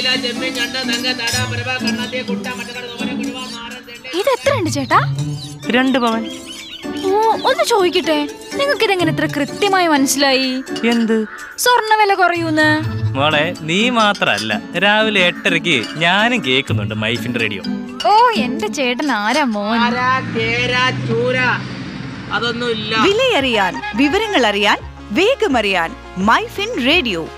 അയില എത്ര ഇത് എത്രയുണ്ട് ചേട്ടാ? രണ്ട് പവൻ. ഓ ഒന്ന് ചോദിക്കട്ടെ. നിങ്ങൾക്ക് ഇതെങ്ങനെ ഇത്ര കൃത്യമായി മനസ്സിലായി? എന്ത്? സ്വർണ വില കുറയൂന്ന്? മോളെ നീ മാത്രല്ല. രാവിലെ എട്ടരക്ക് ഞാനും കേൾക്കുന്നുണ്ട് മൈഫിന്റെ റേഡിയോ. ഓ എന്റെ ചേട്ടൻ ആരാ മോൻ? ആര കേര ചൂര? അതൊന്നും വിലയറിയാൻ വിവരങ്ങൾ അറിയാൻ വേഗമറിയാൻ മൈഫിൻ റേഡിയോ.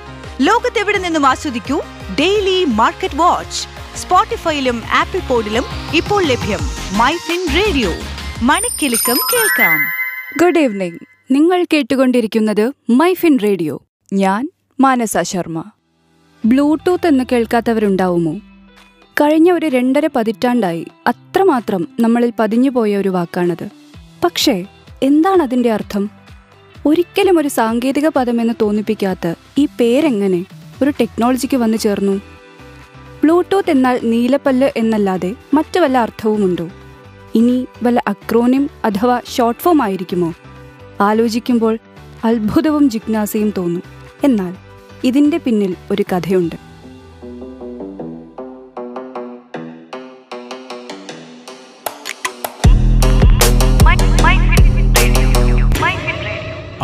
ലോകത്തെവിടെ നിന്നും ആസ്വദിക്കൂ ഡെയിലി മാർക്കറ്റ് വാച്ച് സ്പോട്ടിഫൈയിലും ആപ്പിൾ പോഡിലും ഇപ്പോൾ ലഭ്യം മൈഫിൻ റേഡിയോ മണിക്കെലക്കം കേൾക്കാം. ഗുഡ് ഈവനിംഗ് നിങ്ങൾ കേട്ടുകൊണ്ടിരിക്കുന്നത് മൈഫിൻ റേഡിയോ ഞാൻ മാനസ ശർമ്മ. ബ്ലൂടൂത്ത് എന്ന് കേൾക്കാത്തവരുണ്ടാവുമോ? കഴിഞ്ഞ ഒരു രണ്ടര പതിറ്റാണ്ടായി അത്രമാത്രം നമ്മളിൽ പതിഞ്ഞുപോയ ഒരു വാക്കാണത്. പക്ഷേ എന്താണ് അതിന്റെ അർത്ഥം? ഒരിക്കലും ഒരു സാങ്കേതിക പദമെന്ന് തോന്നിപ്പിക്കാത്ത ഈ പേരെങ്ങനെ ഒരു ടെക്നോളജിക്ക് വന്നു ചേർന്നു? ബ്ലൂടൂത്ത് എന്നാൽ നീലപ്പല്ല് എന്നല്ലാതെ മറ്റു വല്ല അർത്ഥവുമുണ്ടോ? ഇനി വല്ല അക്രോണിം അഥവാ ഷോർട്ട് ഫോം ആയിരിക്കുമോ? ആലോചിക്കുമ്പോൾ അത്ഭുതവും ജിജ്ഞാസയും തോന്നും. എന്നാൽ ഇതിന്റെ പിന്നിൽ ഒരു കഥയുണ്ട്.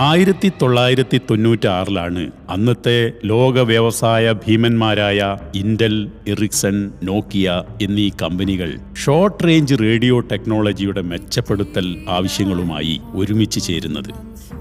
ആയിരത്തി തൊള്ളായിരത്തി തൊണ്ണൂറ്റാറിലാണ് അന്നത്തെ ലോക വ്യവസായ ഭീമന്മാരായ ഇന്റൽ ഇറിക്സൺ നോക്കിയ എന്നീ കമ്പനികൾ ഷോർട്ട് റേഞ്ച് റേഡിയോ ടെക്നോളജിയുടെ മെച്ചപ്പെടുത്തൽ ആവശ്യങ്ങളുമായി ഒരുമിച്ച് ചേരുന്നത്.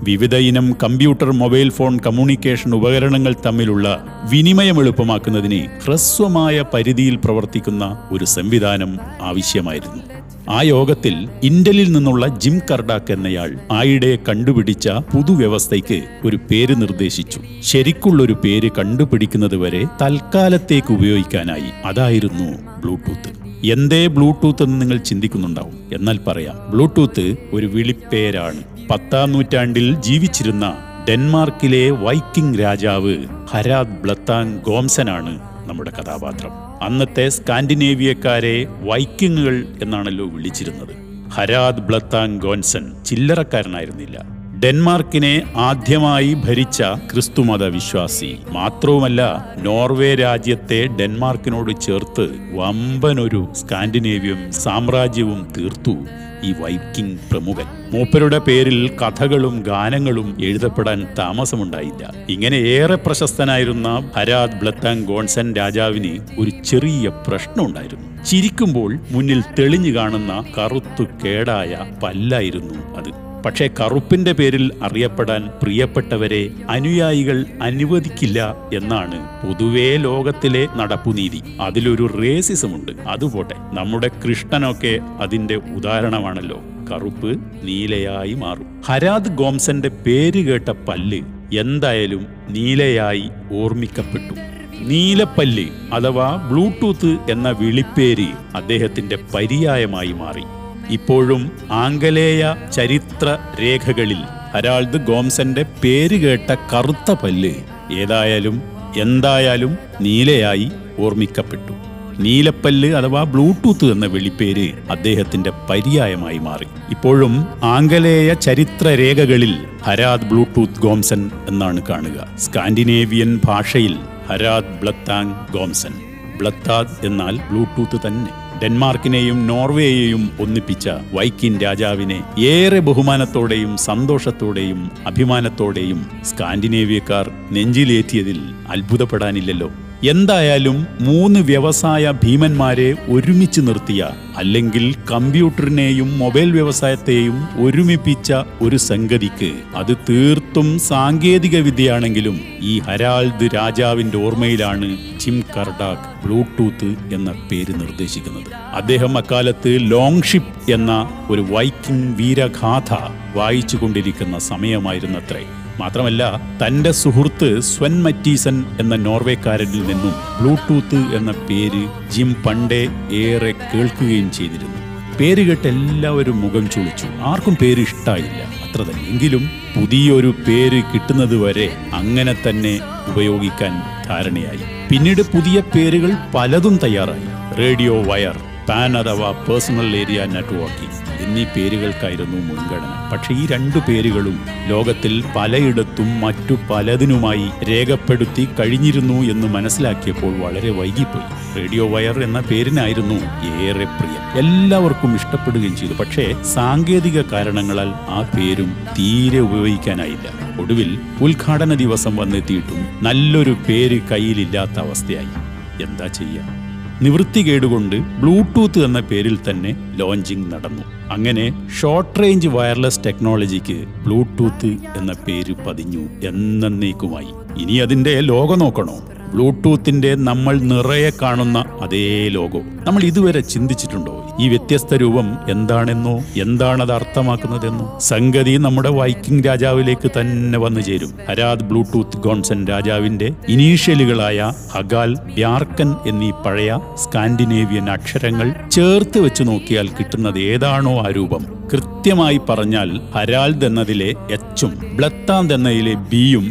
വിവിധ ഇനം കമ്പ്യൂട്ടർ മൊബൈൽ ഫോൺ കമ്മ്യൂണിക്കേഷൻ ഉപകരണങ്ങൾ തമ്മിലുള്ള വിനിമയം എളുപ്പമാക്കുന്നതിന് ഹ്രസ്വമായ പരിധിയിൽ പ്രവർത്തിക്കുന്ന ഒരു സംവിധാനം ആവശ്യമായിരുന്നു. ആ യോഗത്തിൽ ഇന്റലിൽ നിന്നുള്ള ജിം കർഡാക്ക് എന്നയാൾ ആയിടെ കണ്ടുപിടിച്ച പുതുവ്യവസ്ഥയ്ക്ക് ഒരു പേര് നിർദ്ദേശിച്ചു. ശരിക്കുള്ളൊരു പേര് കണ്ടുപിടിക്കുന്നത് വരെ തൽക്കാലത്തേക്ക് ഉപയോഗിക്കാനായി അതായിരുന്നു ബ്ലൂടൂത്ത്. എന്തേ ബ്ലൂടൂത്ത് എന്ന് നിങ്ങൾ ചിന്തിക്കുന്നുണ്ടാവും. എന്നാൽ പറയാം ബ്ലൂടൂത്ത് ഒരു വിളിപ്പേരാണ്. പത്താം നൂറ്റാണ്ടിൽ ജീവിച്ചിരുന്ന ഡെൻമാർക്കിലെ വൈക്കിംഗ് രാജാവ് ഹരാദ് ബ്ലത്താങ് ഗോംസനാണ് നമ്മുടെ കഥാപാത്രം. അന്നത്തെ സ്കാൻഡിനേവിയക്കാരെ വൈക്കിങ്ങുകൾ എന്നാണല്ലോ വിളിച്ചിരുന്നത്. ഹരാദ് ബ്ലത്താങ് ഗോൻസൺ ചില്ലറക്കാരനായിരുന്നില്ല. ഡെൻമാർക്കിനെ ആദ്യമായി ഭരിച്ച ക്രിസ്തുമത വിശ്വാസി മാത്രവുമല്ല നോർവേ രാജ്യത്തെ ഡെൻമാർക്കിനോട് ചേർത്ത് വമ്പനൊരു സ്കാൻഡിനേവിയം സാമ്രാജ്യവും തീർത്തു ഈ വൈക്കിംഗ് പ്രമുഖൻ. മൂപ്പരുടെ പേരിൽ കഥകളും ഗാനങ്ങളും എഴുതപ്പെടാൻ താമസമുണ്ടായില്ല. ഇങ്ങനെ ഏറെ പ്രശസ്തനായിരുന്ന ഹരാദ് ബ്ലത്താങ് ഗോൺസൻ രാജാവിന് ഒരു ചെറിയ പ്രശ്നമുണ്ടായിരുന്നു. ചിരിക്കുമ്പോൾ മുന്നിൽ തെളിഞ്ഞു കാണുന്ന കറുത്തു കേടായ പല്ലായിരുന്നു അത്. പക്ഷേ കറുപ്പിന്റെ പേരിൽ അറിയപ്പെടാൻ പ്രിയപ്പെട്ടവരെ അനുയായികൾ അനുവദിക്കില്ല എന്നാണ് പൊതുവേ ലോകത്തിലെ നടപ്പുനീതി. അതിലൊരു റേസിസമുണ്ട് അതുപോട്ടെ നമ്മുടെ കൃഷ്ണനൊക്കെ അതിന്റെ ഉദാഹരണമാണല്ലോ. കറുപ്പ് നീലയായി മാറും. ഹരാദ് ഗോംസന്റെ പേര് കേട്ട പല്ല് എന്തായാലും നീലയായി ഓർമ്മിക്കപ്പെട്ടു. നീലപ്പല്ല് അഥവാ ബ്ലൂടൂത്ത് എന്ന വിളിപ്പേര് അദ്ദേഹത്തിന്റെ പര്യായമായി മാറി. ഇപ്പോഴും ആംഗലേയ ചരിത്ര രേഖകളിൽ ഹരാൾഡ് ഗോംസന്റെ പേര് കേട്ട കറുത്ത പല്ല് ഏതായാലും എന്തായാലും നീലയായി ഓർമ്മിക്കപ്പെട്ടു. നീലപ്പല്ല് അഥവാ ബ്ലൂടൂത്ത് എന്ന വിളിപ്പേര് അദ്ദേഹത്തിന്റെ പര്യായമായി മാറി. ഇപ്പോഴും ആംഗലേയ ചരിത്ര രേഖകളിൽ ഹരാദ് ബ്ലൂടൂത്ത് ഗോംസൻ എന്നാണ് കാണുക. സ്കാൻഡിനേവിയൻ ഭാഷയിൽ ഹരാദ് ബ്ലത്താങ് ഗോംസൻ. ബ്ലത്താദ് എന്നാൽ ബ്ലൂടൂത്ത് തന്നെ. ഡെൻമാർക്കിനെയും നോർവേയെയും ഒന്നിപ്പിച്ച വൈക്കിൻ രാജാവിനെ ഏറെ ബഹുമാനത്തോടെയും സന്തോഷത്തോടെയും അഭിമാനത്തോടെയും സ്കാൻഡിനേവിയക്കാർ നെഞ്ചിലേറ്റിയതിൽ അത്ഭുതപ്പെടാനില്ലല്ലോ. എന്തായാലും മൂന്ന് വ്യവസായ ഭീമന്മാരെ ഒരുമിച്ച് നിർത്തിയ അല്ലെങ്കിൽ കമ്പ്യൂട്ടറിനെയും മൊബൈൽ വ്യവസായത്തെയും ഒരുമിപ്പിച്ച ഒരു സംഗതിക്ക് അത് തീർത്തും സാങ്കേതിക വിദ്യയാണെങ്കിലും ഈ ഹരാൾഡ് രാജാവിന്റെ ഓർമ്മയിലാണ് ജിം കർഡാക് ബ്ലൂടൂത്ത് എന്ന പേര് നിർദ്ദേശിക്കുന്നത്. അദ്ദേഹം അക്കാലത്ത് ലോങ് ഷിപ്പ് എന്ന ഒരു വൈക്കിംഗ് വീരഗാഥ വായിച്ചു കൊണ്ടിരിക്കുന്ന സമയമായിരുന്നത്രേ. മാത്രമല്ല തന്റെ സുഹൃത്ത് സ്വൻ മറ്റീസൻ എന്ന നോർവേക്കാരനിൽ നിന്നും ബ്ലൂടൂത്ത് എന്ന പേര് ജിം പണ്ടേ ഏറെ കേൾക്കുകയും ചെയ്തിരുന്നു. പേര് കേട്ട് എല്ലാവരും മുഖം ചുളിച്ചു. ആർക്കും പേര് ഇഷ്ടായില്ല. അത്ര തന്നെ. എങ്കിലും പുതിയൊരു പേര് കിട്ടുന്നത് വരെ അങ്ങനെ തന്നെ ഉപയോഗിക്കാൻ ധാരണയായി. പിന്നീട് പുതിയ പേരുകൾ പലതും തയ്യാറായി. Radio wire. പാൻ അഥവാ പേഴ്സണൽ ഏരിയ നെറ്റ്വർക്കിംഗ് എന്നീ പേരുകൾക്കായിരുന്നു മുൻഗണന. പക്ഷെ ഈ രണ്ടു പേരുകളും ലോകത്തിൽ പലയിടത്തും മറ്റു പലതിനുമായി രേഖപ്പെടുത്തി കഴിഞ്ഞിരുന്നു എന്ന് മനസ്സിലാക്കിയപ്പോൾ വളരെ വൈകിപ്പോയി. റേഡിയോ വയർ എന്ന പേരിനായിരുന്നു ഏറെ പ്രിയം. എല്ലാവർക്കും ഇഷ്ടപ്പെടുകയും ചെയ്തു. പക്ഷേ സാങ്കേതിക കാരണങ്ങളാൽ ആ പേരും തീരെ ഉപയോഗിക്കാനായില്ല. ഒടുവിൽ ഉദ്ഘാടന ദിവസം വന്നെത്തിയിട്ടും നല്ലൊരു പേര് കയ്യിലില്ലാത്ത അവസ്ഥയായി. എന്താ ചെയ്യുക നിവൃത്തികേടുകൊണ്ട് ബ്ലൂടൂത്ത് എന്ന പേരിൽ തന്നെ ലോഞ്ചിങ് നടന്നു. അങ്ങനെ ഷോർട്ട് റേഞ്ച് വയർലെസ് ടെക്നോളജിക്ക് ബ്ലൂടൂത്ത് എന്ന പേര് പതിഞ്ഞു എന്നേക്കുമായി ഇനി അതിന്റെ ലോകം നോക്കണോ? ബ്ലൂടൂത്തിന്റെ നമ്മൾ നിറയെ കാണുന്ന അതേ ലോഗോ. നമ്മൾ ഇതുവരെ ചിന്തിച്ചിട്ടുണ്ടോ? ഈ വ്യത്യസ്ത രൂപം എന്താണെന്നോ എന്താണത് അർത്ഥമാക്കുന്നതെന്നോ സംഗതി നമ്മുടെ വൈക്കിംഗ് രാജാവിലേക്ക് തന്നെ വന്നു ചേരും. ഹരാദ് ബ്ലൂടൂത്ത് ഗോൺസൺ രാജാവിന്റെ ഇനീഷ്യലുകളായ അഗാൽ ബ്യാർക്കൻ എന്നീ പഴയ സ്കാൻഡിനേവിയൻ അക്ഷരങ്ങൾ ചേർത്ത് വെച്ച് നോക്കിയാൽ കിട്ടുന്നത് ഏതാണോ ആ രൂപം. കൃത്യമായി പറഞ്ഞാൽ ഹരാൽദ് എന്നതിലെ എച്ചും ബ്ലത്താന്ത് എന്നതിലെ ബിയും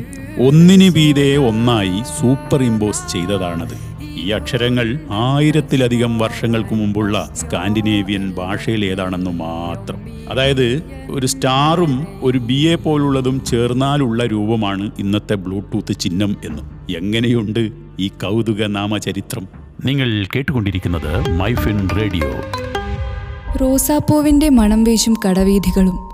ഒന്നിനു വീതേ ഒന്നായി സൂപ്പർ ഇമ്പോസ് ചെയ്തതാണത്. ഈ അക്ഷരങ്ങൾ ആയിരത്തിലധികം വർഷങ്ങൾക്ക് മുമ്പുള്ള സ്കാൻഡിനേവിയൻ ഭാഷയിൽ ഏതാണെന്ന് മാത്രം. അതായത് ഒരു സ്റ്റാറും ഒരു ബി എ പോലുള്ളതും ചേർന്നാലുള്ള രൂപമാണ് ഇന്നത്തെ ബ്ലൂടൂത്ത് ചിഹ്നം എന്ന്. എങ്ങനെയുണ്ട് ഈ കൗതുക നാമചരിത്രം നിങ്ങൾ കേട്ടുകൊണ്ടിരിക്കുന്നത് മൈഫിൻ റേഡിയോ. റോസാപ്പൂവിന്റെ മണം വീശും കടവീഥികളും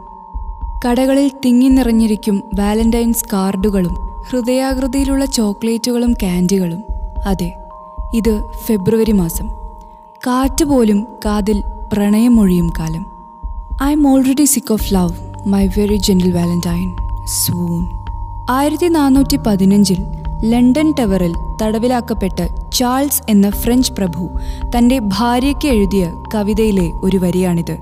കടകളിൽ തിങ്ങി നിറഞ്ഞിരിക്കും വാലന്റൈൻസ് കാർഡുകളും ഹൃദയാകൃതിയിലുള്ള ചോക്ലേറ്റുകളും കാൻഡികളും അതെ ഇത് ഫെബ്രുവരി മാസം. കാറ്റ് പോലും കാതിൽ പ്രണയം മൊഴിയും കാലം. I am already sick of love my very gentle valentine soon ആയിരത്തി നാനൂറ്റി പതിനഞ്ചിൽ ലണ്ടൻ ടവറിൽ തടവിലാക്കപ്പെട്ട ചാൾസ് എന്ന ഫ്രഞ്ച് പ്രഭു തന്റെ ഭാര്യയ്ക്ക് എഴുതിയ കവിതയിലെ ഒരു വരിയാണിത്.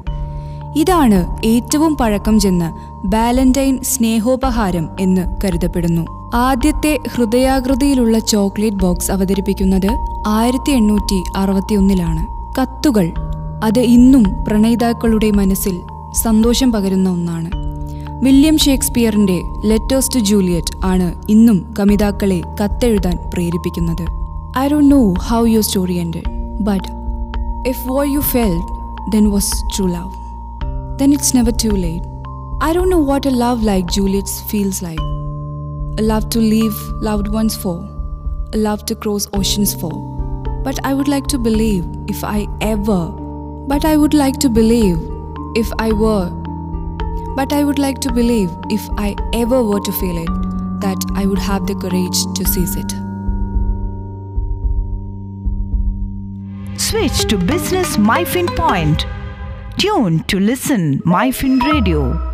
ഇതാണ് ഏറ്റവും പഴക്കം ചെന്ന ബാലന്റൈൻ സ്നേഹോപഹാരം എന്ന് കരുതപ്പെടുന്നു. ആദ്യത്തെ ഹൃദയാകൃതിയിലുള്ള ചോക്ലേറ്റ് ബോക്സ് അവതരിപ്പിക്കുന്നത് ആയിരത്തി എണ്ണൂറ്റി അറുപത്തിയൊന്നിലാണ് കത്തുകൾ. അത് ഇന്നും പ്രണയിതാക്കളുടെ മനസ്സിൽ സന്തോഷം പകരുന്ന ഒന്നാണ്. വില്യം ഷേക്സ്പിയറിന്റെ ലെറ്റേഴ്സ് ടു ജൂലിയറ്റ് ആണ് ഇന്നും കമിതാക്കളെ കത്തെഴുതാൻ പ്രേരിപ്പിക്കുന്നത്. I do know how your story end but if who you fell then was true love then it's never too late I do know what a love like Juliet's feels like. A love to leave loved ones for, a love to cross oceans for. But I would like to believe if I ever, but I would like to believe if I were, but I would like to believe if I ever were to feel it, that I would have the courage to seize it. Switch to Business MyFin Point. Tune to listen MyFin Radio.